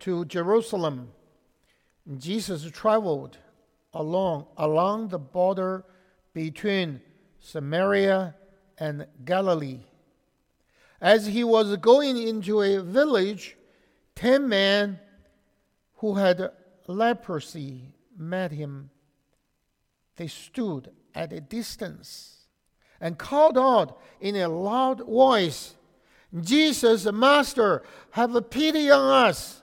to Jerusalem, Jesus traveled along, along the border between Samaria and Galilee. As he was going into a village, ten men who had leprosy met him. They stood at a distance and called out in a loud voice, Jesus, Master, have pity on us.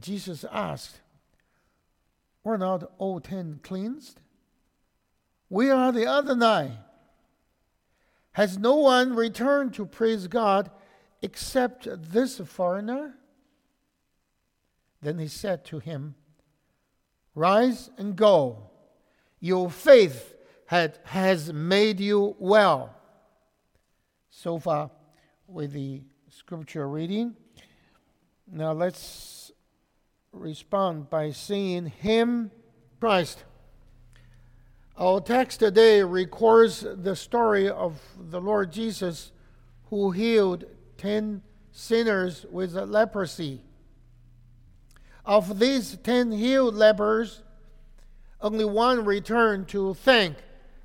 Jesus asked, Were not all ten cleansed? Where are the other nine? Has no one returned to praise God except this foreigner? Then he said to him, Rise and go. Your faith had, has made you well. So far with the scripture reading. Now let's respond by seeing Him, Christ. Our text today records the story of the Lord Jesus who healed 10 sinners with leprosy. Of these 10 healed lepers, only one returned to thank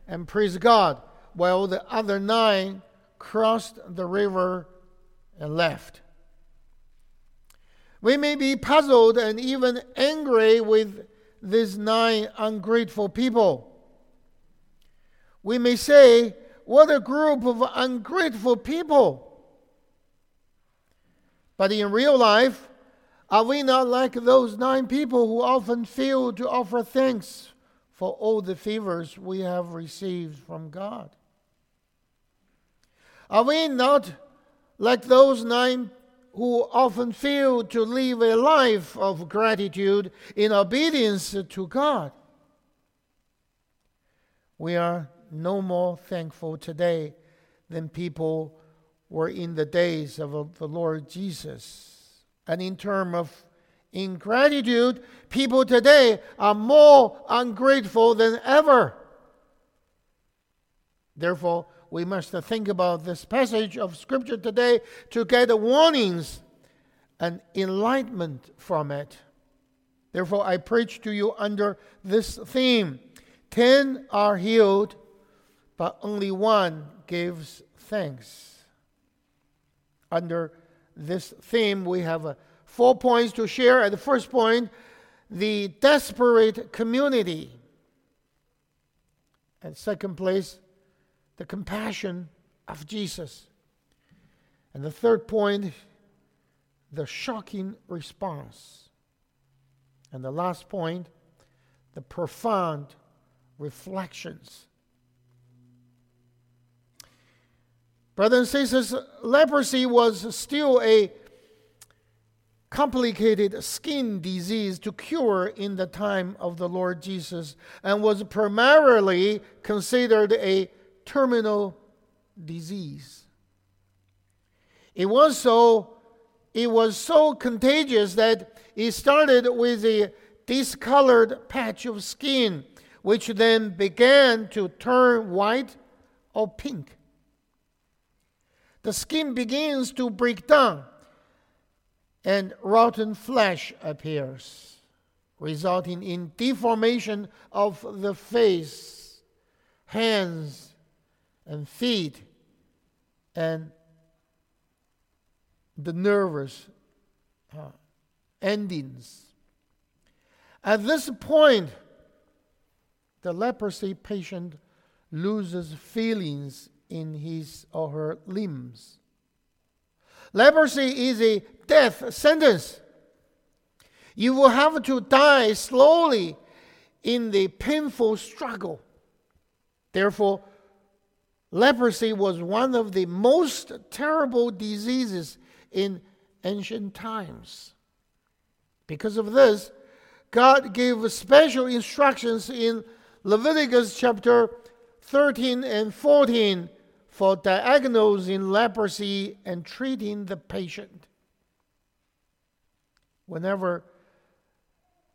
and praise God, while the other nine crossed the river and left. We may be puzzled and even angry with these nine ungrateful people. We may say, What a group of ungrateful people. But in real life, are we not like those nine people who often fail to offer thanks for all the favors we have received from God? Are we not like those nine who often fail to live a life of gratitude in obedience to God? We are no more thankful today than people were in the days of the Lord Jesus. And in terms of ingratitude, people today are more ungrateful than ever. Therefore, we must think about this passage of Scripture today to get warnings and enlightenment from it. Therefore, I preach to you under this theme. Ten are healed, but only one gives thanks. Under this theme, we have uh, four points to share. At the first point, the desperate community. At second place, the compassion of Jesus. And the third point, the shocking response. And the last point, the profound reflections Brothers and sisters, leprosy was still a complicated skin disease to cure in the time of the Lord Jesus and was primarily considered a terminal disease. It was so it was so contagious that it started with a discolored patch of skin which then began to turn white or pink the skin begins to break down and rotten flesh appears, resulting in deformation of the face, hands, and feet, and the nervous uh, endings. At this point, the leprosy patient loses feelings in his or her limbs. Leprosy is a death sentence. You will have to die slowly in the painful struggle. Therefore, leprosy was one of the most terrible diseases in ancient times. Because of this, God gave special instructions in Leviticus chapter 13 and 14 for diagnosing leprosy and treating the patient. Whenever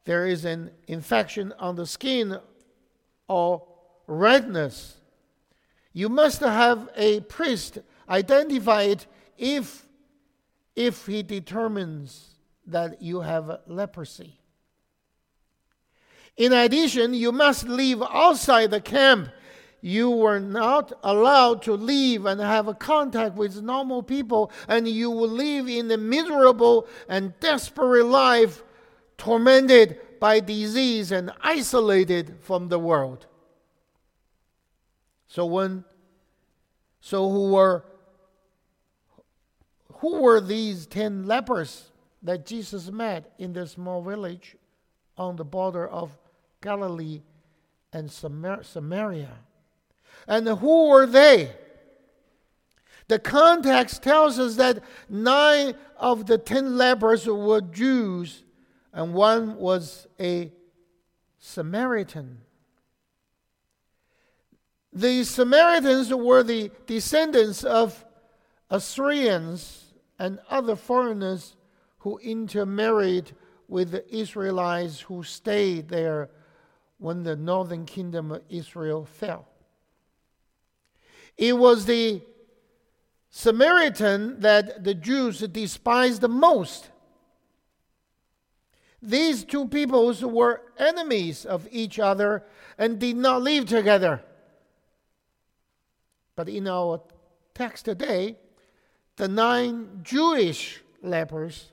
there is an infection on the skin or redness, you must have a priest identify it if, if he determines that you have leprosy. In addition, you must live outside the camp. You were not allowed to leave and have contact with normal people, and you will live in a miserable and desperate life, tormented by disease and isolated from the world. So when so who were who were these 10 lepers that Jesus met in this small village on the border of Galilee and Samaria. And who were they? The context tells us that nine of the ten lepers were Jews, and one was a Samaritan. The Samaritans were the descendants of Assyrians and other foreigners who intermarried with the Israelites who stayed there when the northern kingdom of Israel fell. It was the Samaritan that the Jews despised the most. These two peoples were enemies of each other and did not live together. But in our text today, the nine Jewish lepers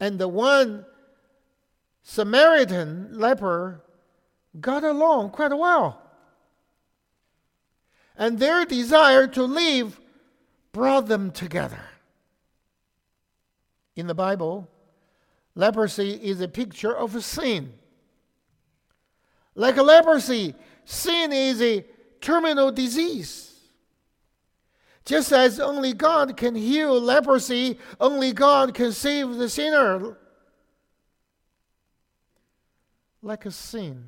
and the one Samaritan leper got along quite well. And their desire to leave brought them together. In the Bible, leprosy is a picture of sin. Like a leprosy, sin is a terminal disease. Just as only God can heal leprosy, only God can save the sinner. Like a sin,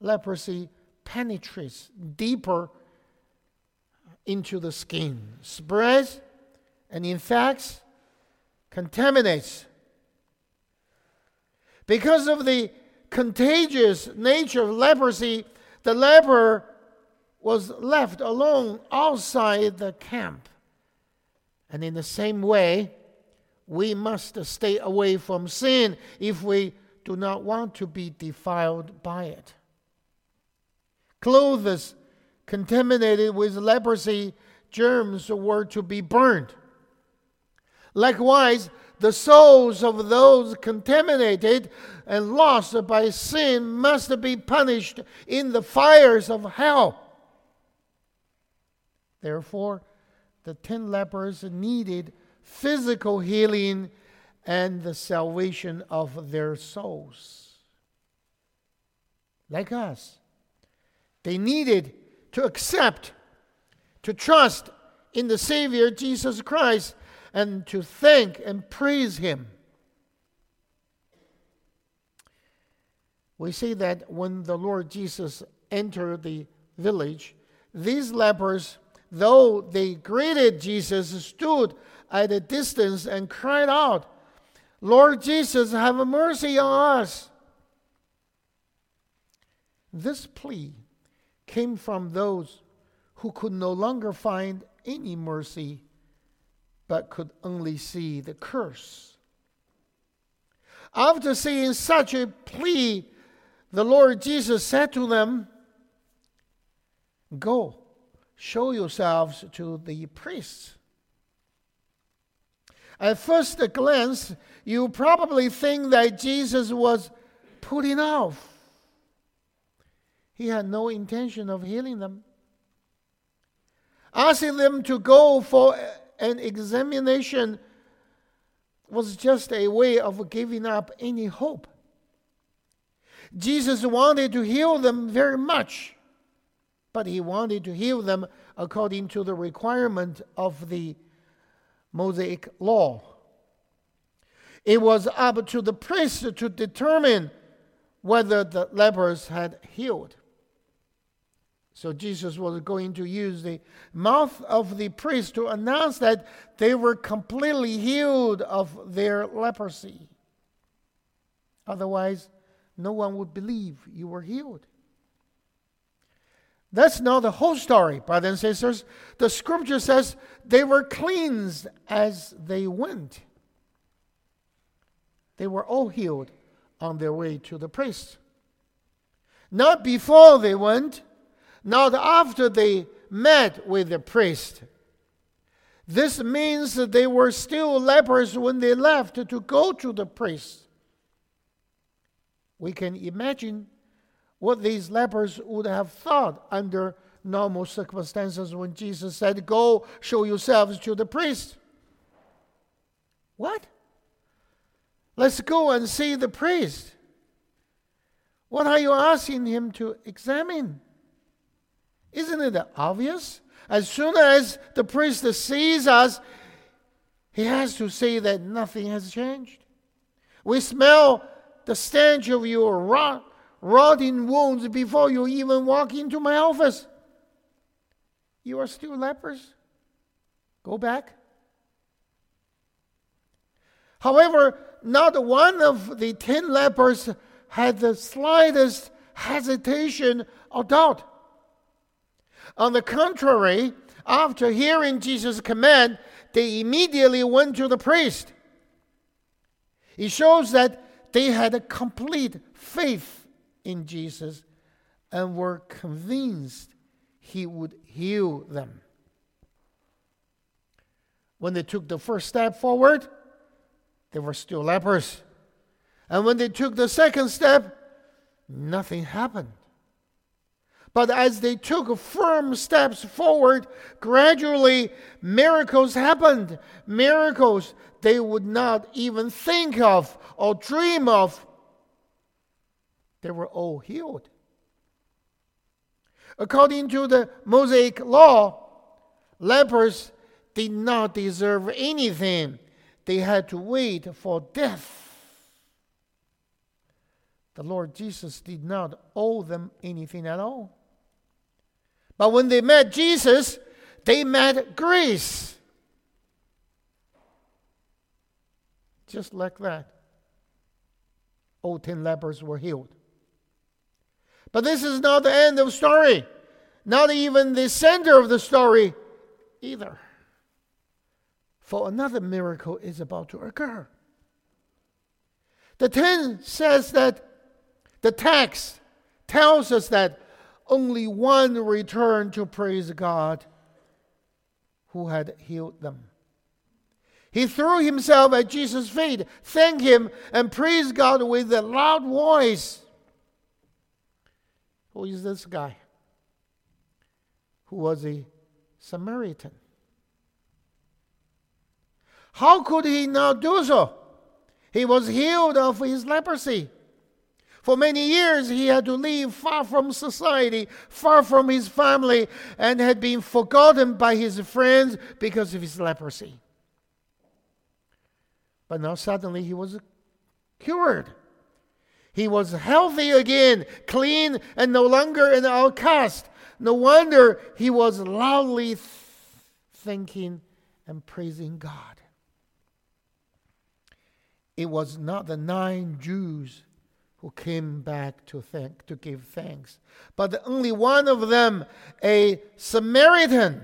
leprosy penetrates deeper into the skin, spreads and infects, contaminates. Because of the contagious nature of leprosy, the leper was left alone outside the camp. And in the same way, we must stay away from sin if we do not want to be defiled by it. Clothes contaminated with leprosy germs were to be burned. Likewise, the souls of those contaminated and lost by sin must be punished in the fires of hell. Therefore, the ten lepers needed physical healing and the salvation of their souls. Like us, they needed to accept, to trust in the Savior Jesus Christ, and to thank and praise Him. We see that when the Lord Jesus entered the village, these lepers, though they greeted Jesus, stood at a distance and cried out, Lord Jesus, have mercy on us. This plea came from those who could no longer find any mercy, but could only see the curse. After seeing such a plea, the Lord Jesus said to them, Go, show yourselves to the priests. At first glance, you probably think that Jesus was putting off. He had no intention of healing them. Asking them to go for an examination was just a way of giving up any hope. Jesus wanted to heal them very much, but he wanted to heal them according to the requirement of the Mosaic law. It was up to the priest to determine whether the lepers had healed. So Jesus was going to use the mouth of the priest to announce that they were completely healed of their leprosy. Otherwise, no one would believe you were healed. That's not the whole story, brothers and sisters. The scripture says they were cleansed as they went. They were all healed on their way to the priest. Not before they went, not after they met with the priest. This means that they were still lepers when they left to go to the priest. We can imagine what these lepers would have thought under normal circumstances when Jesus said, Go show yourselves to the priest. What? Let's go and see the priest. What are you asking him to examine? Isn't it obvious? As soon as the priest sees us, he has to say that nothing has changed. We smell the stench of your rot, rotting wounds before you even walk into my office. You are still lepers. Go back. However, not one of the ten lepers had the slightest hesitation or doubt. On the contrary, after hearing Jesus' command, they immediately went to the priest. It shows that they had a complete faith in Jesus and were convinced he would heal them. When they took the first step forward, they were still lepers. And when they took the second step, nothing happened. But as they took firm steps forward, gradually miracles happened. Miracles they would not even think of or dream of. They were all healed. According to the Mosaic law, lepers did not deserve anything, they had to wait for death. The Lord Jesus did not owe them anything at all. But when they met Jesus, they met grace. Just like that. All ten lepers were healed. But this is not the end of the story. Not even the center of the story either. For another miracle is about to occur. The 10 says that the text tells us that only one returned to praise God who had healed them. He threw himself at Jesus' feet, thanked him, and praised God with a loud voice. Who is this guy? Who was a Samaritan. How could he not do so? He was healed of his leprosy. For many years, he had to live far from society, far from his family, and had been forgotten by his friends because of his leprosy. But now suddenly he was cured. He was healthy again, clean, and no longer an outcast. No wonder he was loudly thanking and praising God. It was not the nine Jews who came back to thank to give thanks. But only one of them, a Samaritan.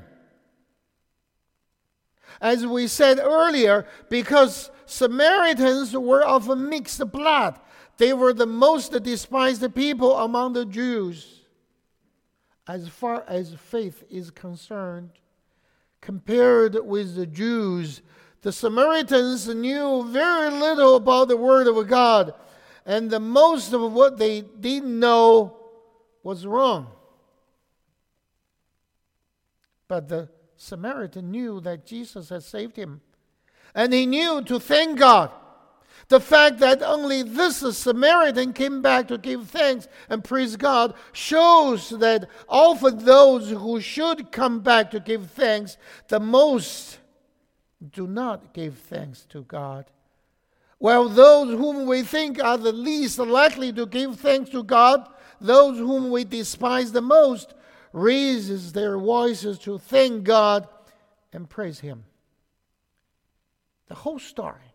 As we said earlier, because Samaritans were of a mixed blood, they were the most despised people among the Jews. As far as faith is concerned, compared with the Jews, the Samaritans knew very little about the Word of God and the most of what they didn't know was wrong. But the Samaritan knew that Jesus had saved him. And he knew to thank God. The fact that only this Samaritan came back to give thanks and praise God shows that often those who should come back to give thanks the most do not give thanks to God while those whom we think are the least likely to give thanks to God, those whom we despise the most, raises their voices to thank God and praise Him. The whole story.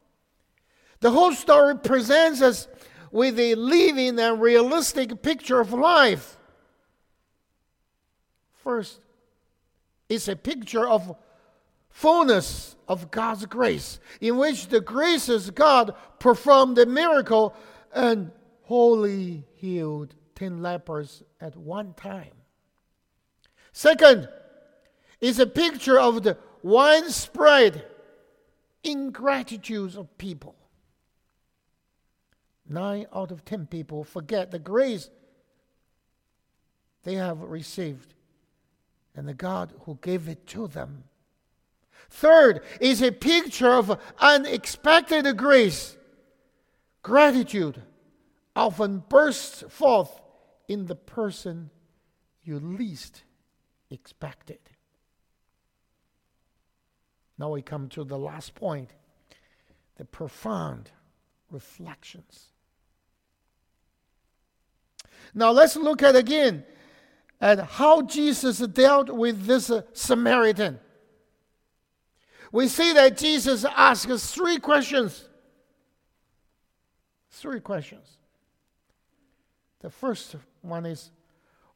The whole story presents us with a living and realistic picture of life. First, it's a picture of fullness of God's grace, in which the gracious God performed a miracle and wholly healed 10 lepers at one time. Second, is a picture of the widespread ingratitude of people. Nine out of ten people forget the grace they have received and the God who gave it to them. Third is a picture of unexpected grace. Gratitude often bursts forth in the person you least expected. Now we come to the last point the profound reflections. Now let's look at again at how Jesus dealt with this Samaritan. We see that Jesus asks three questions. Three questions. The first one is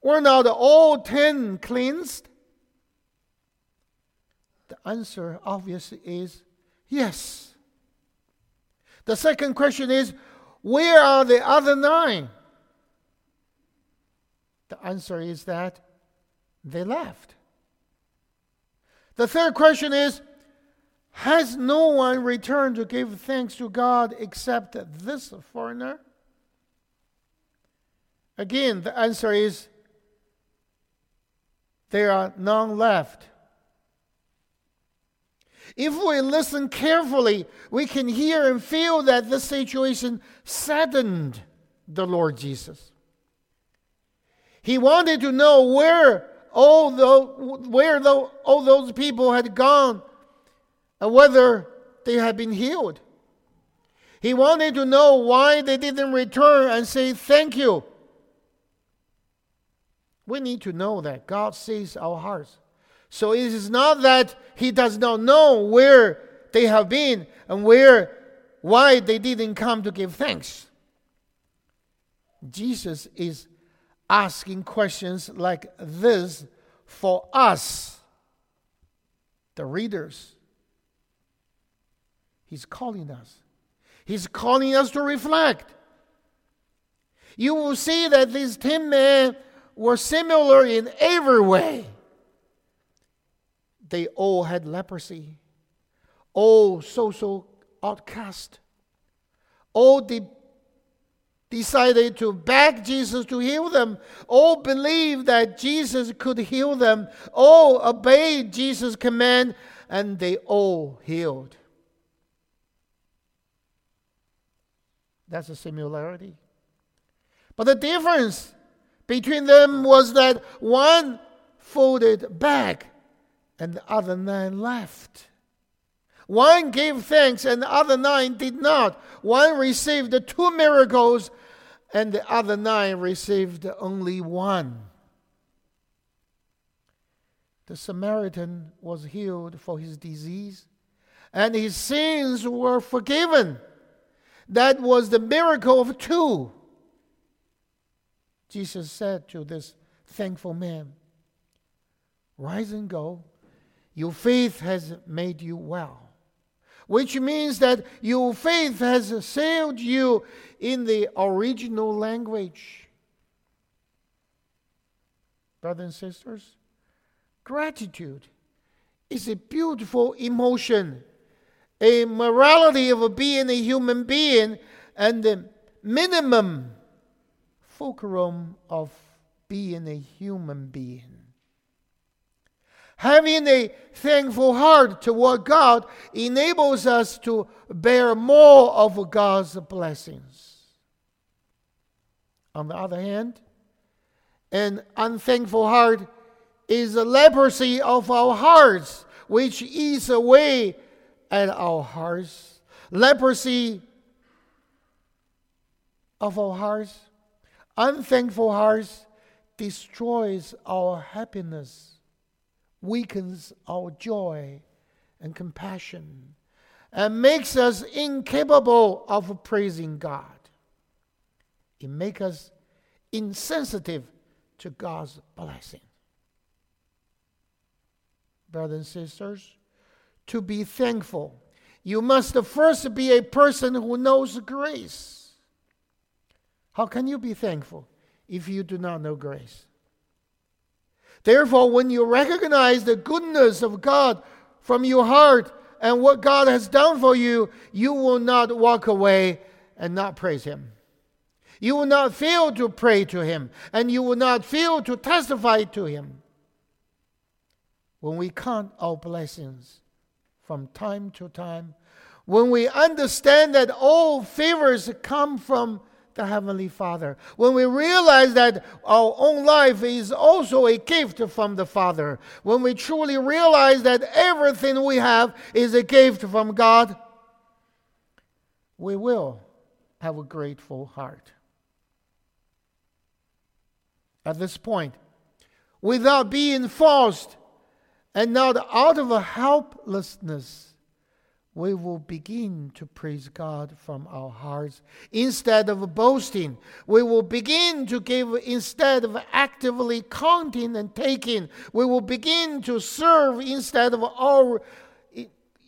Were not all ten cleansed? The answer obviously is yes. The second question is Where are the other nine? The answer is that they left. The third question is Has no one returned to give thanks to God except this foreigner? Again, the answer is there are none left. If we listen carefully, we can hear and feel that this situation saddened the Lord Jesus. He wanted to know where all the, where the, all those people had gone and whether they had been healed. He wanted to know why they didn't return and say thank you. We need to know that God sees our hearts. So it is not that He does not know where they have been and where why they didn't come to give thanks. Jesus is asking questions like this for us, the readers. He's calling us. He's calling us to reflect. You will see that these ten men were similar in every way. They all had leprosy, all social outcast, all de- decided to beg Jesus to heal them. All believed that Jesus could heal them. All obeyed Jesus' command, and they all healed. That's a similarity. But the difference between them was that one folded back and the other nine left. One gave thanks and the other nine did not. One received the two miracles and the other nine received only one. The Samaritan was healed for his disease, and his sins were forgiven. That was the miracle of two. Jesus said to this thankful man, Rise and go. Your faith has made you well which means that your faith has saved you in the original language. Brothers and sisters, gratitude is a beautiful emotion, a morality of being a human being, and the minimum fulcrum of being a human being. Having a thankful heart toward God enables us to bear more of God's blessings. On the other hand, an unthankful heart is a leprosy of our hearts, which eats away at our hearts. Leprosy of our hearts, unthankful hearts, destroys our happiness, weakens our joy and compassion, and makes us incapable of praising God. It makes us insensitive to God's blessing. Brothers and sisters, to be thankful, you must first be a person who knows grace. How can you be thankful if you do not know grace? Therefore, when you recognize the goodness of God from your heart and what God has done for you, you will not walk away and not praise Him. You will not fail to pray to Him, and you will not fail to testify to Him. When we count our blessings from time to time, when we understand that all favors come from the Heavenly Father. When we realize that our own life is also a gift from the Father. When we truly realize that everything we have is a gift from God, we will have a grateful heart. At this point, without being forced and not out of a helplessness, we will begin to praise God from our hearts instead of boasting. We will begin to give instead of actively counting and taking. We will begin to serve instead of all,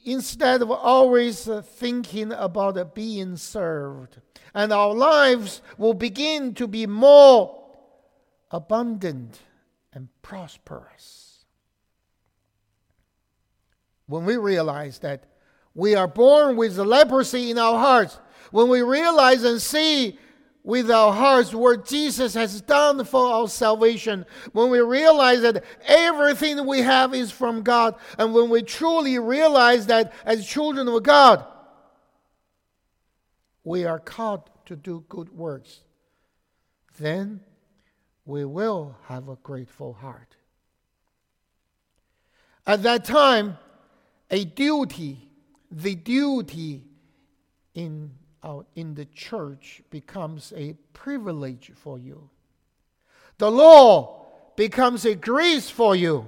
instead of always uh, thinking about being served. And our lives will begin to be more abundant and prosperous. When we realize that we are born with leprosy in our hearts. When we realize and see with our hearts what Jesus has done for our salvation, when we realize that everything we have is from God, and when we truly realize that as children of God, we are called to do good works, then we will have a grateful heart. At that time, a duty the duty in, uh, in the church becomes a privilege for you. The law becomes a grace for you.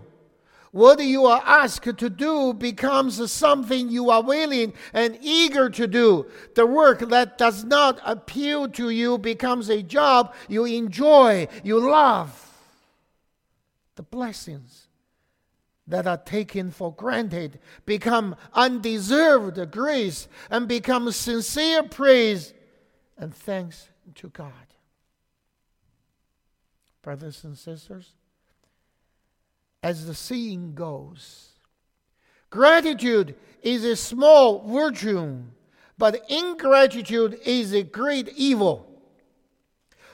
What you are asked to do becomes something you are willing and eager to do. The work that does not appeal to you becomes a job you enjoy, you love. The blessings that are taken for granted become undeserved grace and become sincere praise and thanks to God. Brothers and sisters, as the saying goes, gratitude is a small virtue, but ingratitude is a great evil.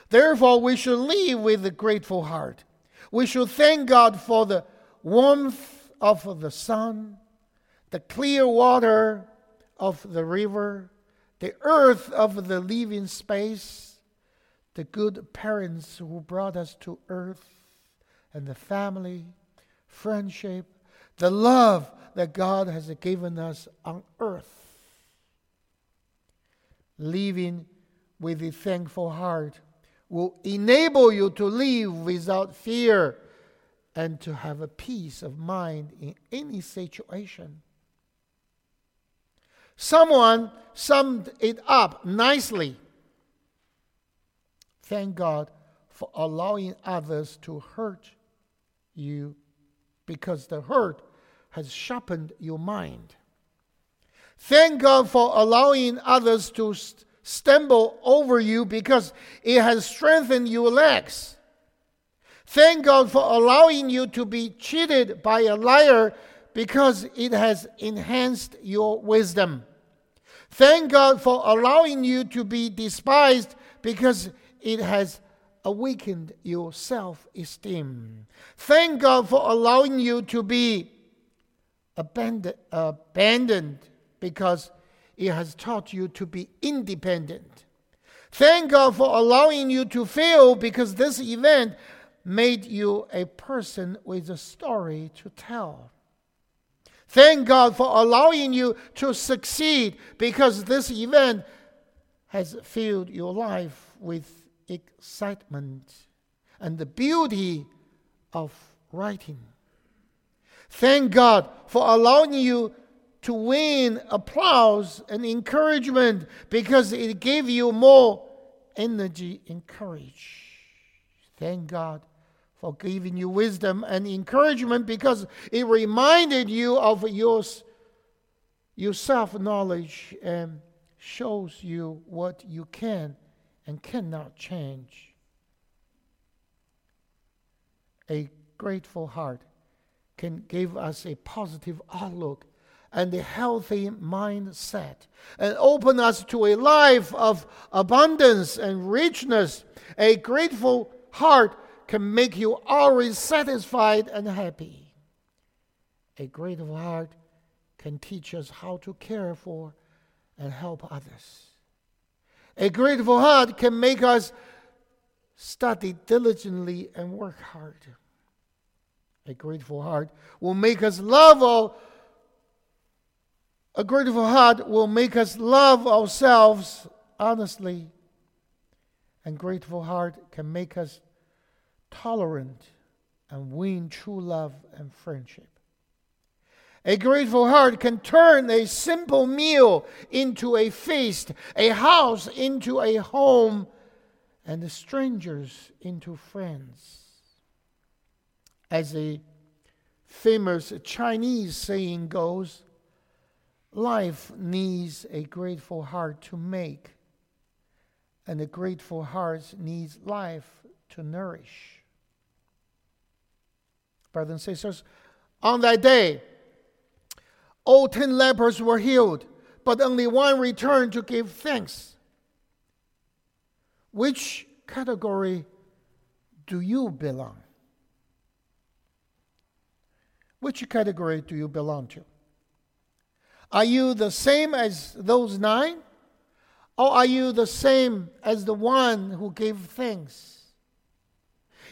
Therefore, we should live with a grateful heart. We should thank God for the warmth of the sun, the clear water of the river, the earth of the living space, the good parents who brought us to earth, and the family, friendship, the love that God has given us on earth. Living with a thankful heart will enable you to live without fear and to have a peace of mind in any situation. Someone summed it up nicely. Thank God for allowing others to hurt you because the hurt has sharpened your mind. Thank God for allowing others to stumble over you because it has strengthened your legs. Thank God for allowing you to be cheated by a liar because it has enhanced your wisdom. Thank God for allowing you to be despised because it has awakened your self esteem. Thank God for allowing you to be abandoned, abandoned because it has taught you to be independent. Thank God for allowing you to fail because this event made you a person with a story to tell. Thank God for allowing you to succeed because this event has filled your life with excitement and the beauty of writing. Thank God for allowing you to win applause and encouragement because it gave you more energy and courage. Thank God for giving you wisdom and encouragement because it reminded you of your, your self knowledge and shows you what you can and cannot change. A grateful heart can give us a positive outlook and a healthy mindset and open us to a life of abundance and richness. A grateful heart can make you always satisfied and happy. A grateful heart can teach us how to care for and help others. A grateful heart can make us study diligently and work hard. A grateful heart will make us love all a grateful heart will make us love ourselves honestly. And grateful heart can make us tolerant and win true love and friendship. A grateful heart can turn a simple meal into a feast, a house into a home, and the strangers into friends. As a famous Chinese saying goes, Life needs a grateful heart to make, and a grateful heart needs life to nourish. Brothers and sisters, on that day, all ten lepers were healed, but only one returned to give thanks. Which category do you belong? Which category do you belong to? Are you the same as those nine? Or are you the same as the one who gave thanks?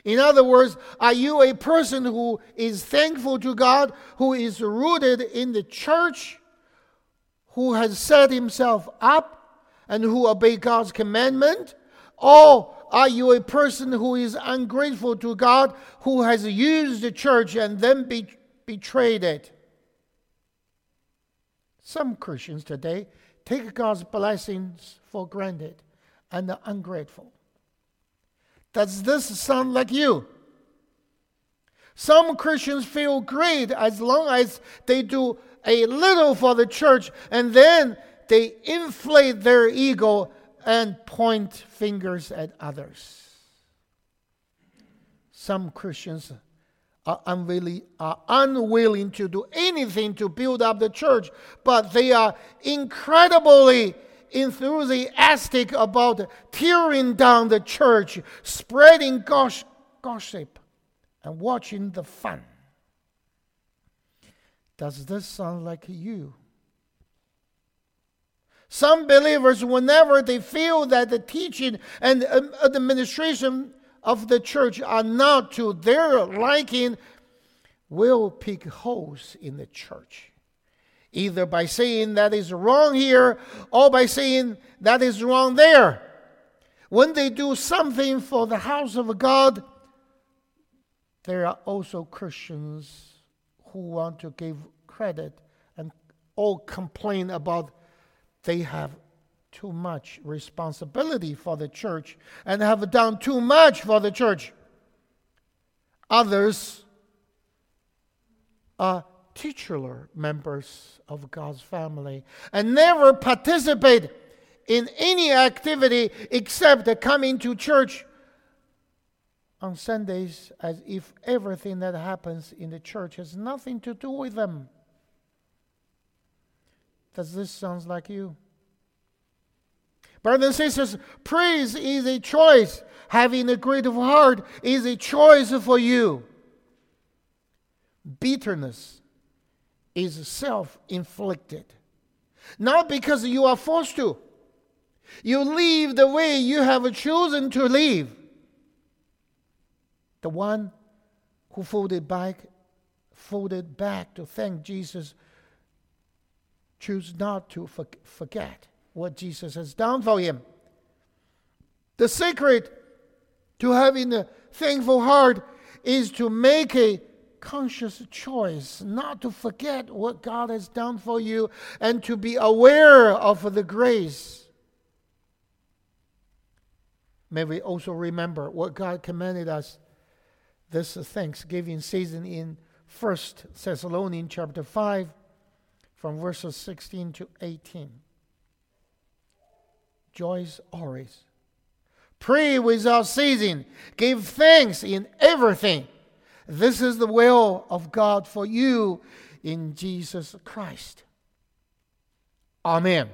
In other words, are you a person who is thankful to God, who is rooted in the church, who has set himself up, and who obey God's commandment? Or are you a person who is ungrateful to God, who has used the church and then be- betrayed it? Some Christians today take God's blessings for granted and are ungrateful. Does this sound like you? Some Christians feel great as long as they do a little for the church and then they inflate their ego and point fingers at others. Some Christians are unwilling, are unwilling to do anything to build up the church, but they are incredibly enthusiastic about tearing down the church, spreading gossip, and watching the fun. Does this sound like you? Some believers, whenever they feel that the teaching and um, administration of the church are not to their liking will pick holes in the church. Either by saying that is wrong here or by saying that is wrong there. When they do something for the house of God, there are also Christians who want to give credit and all complain about they have too much responsibility for the church and have done too much for the church. Others are titular members of God's family and never participate in any activity except coming to church on Sundays as if everything that happens in the church has nothing to do with them. Does this sound like you? Brothers and sisters, praise is a choice. Having a grateful heart is a choice for you. Bitterness is self inflicted, not because you are forced to. You live the way you have chosen to live. The one who folded back, folded back to thank Jesus, choose not to forget what Jesus has done for him. The secret to having a thankful heart is to make a conscious choice not to forget what God has done for you and to be aware of the grace. May we also remember what God commanded us this Thanksgiving season in 1 Thessalonians chapter 5 from verses 16 to 18. Joyce always. Pray without ceasing. Give thanks in everything. This is the will of God for you in Jesus Christ. Amen.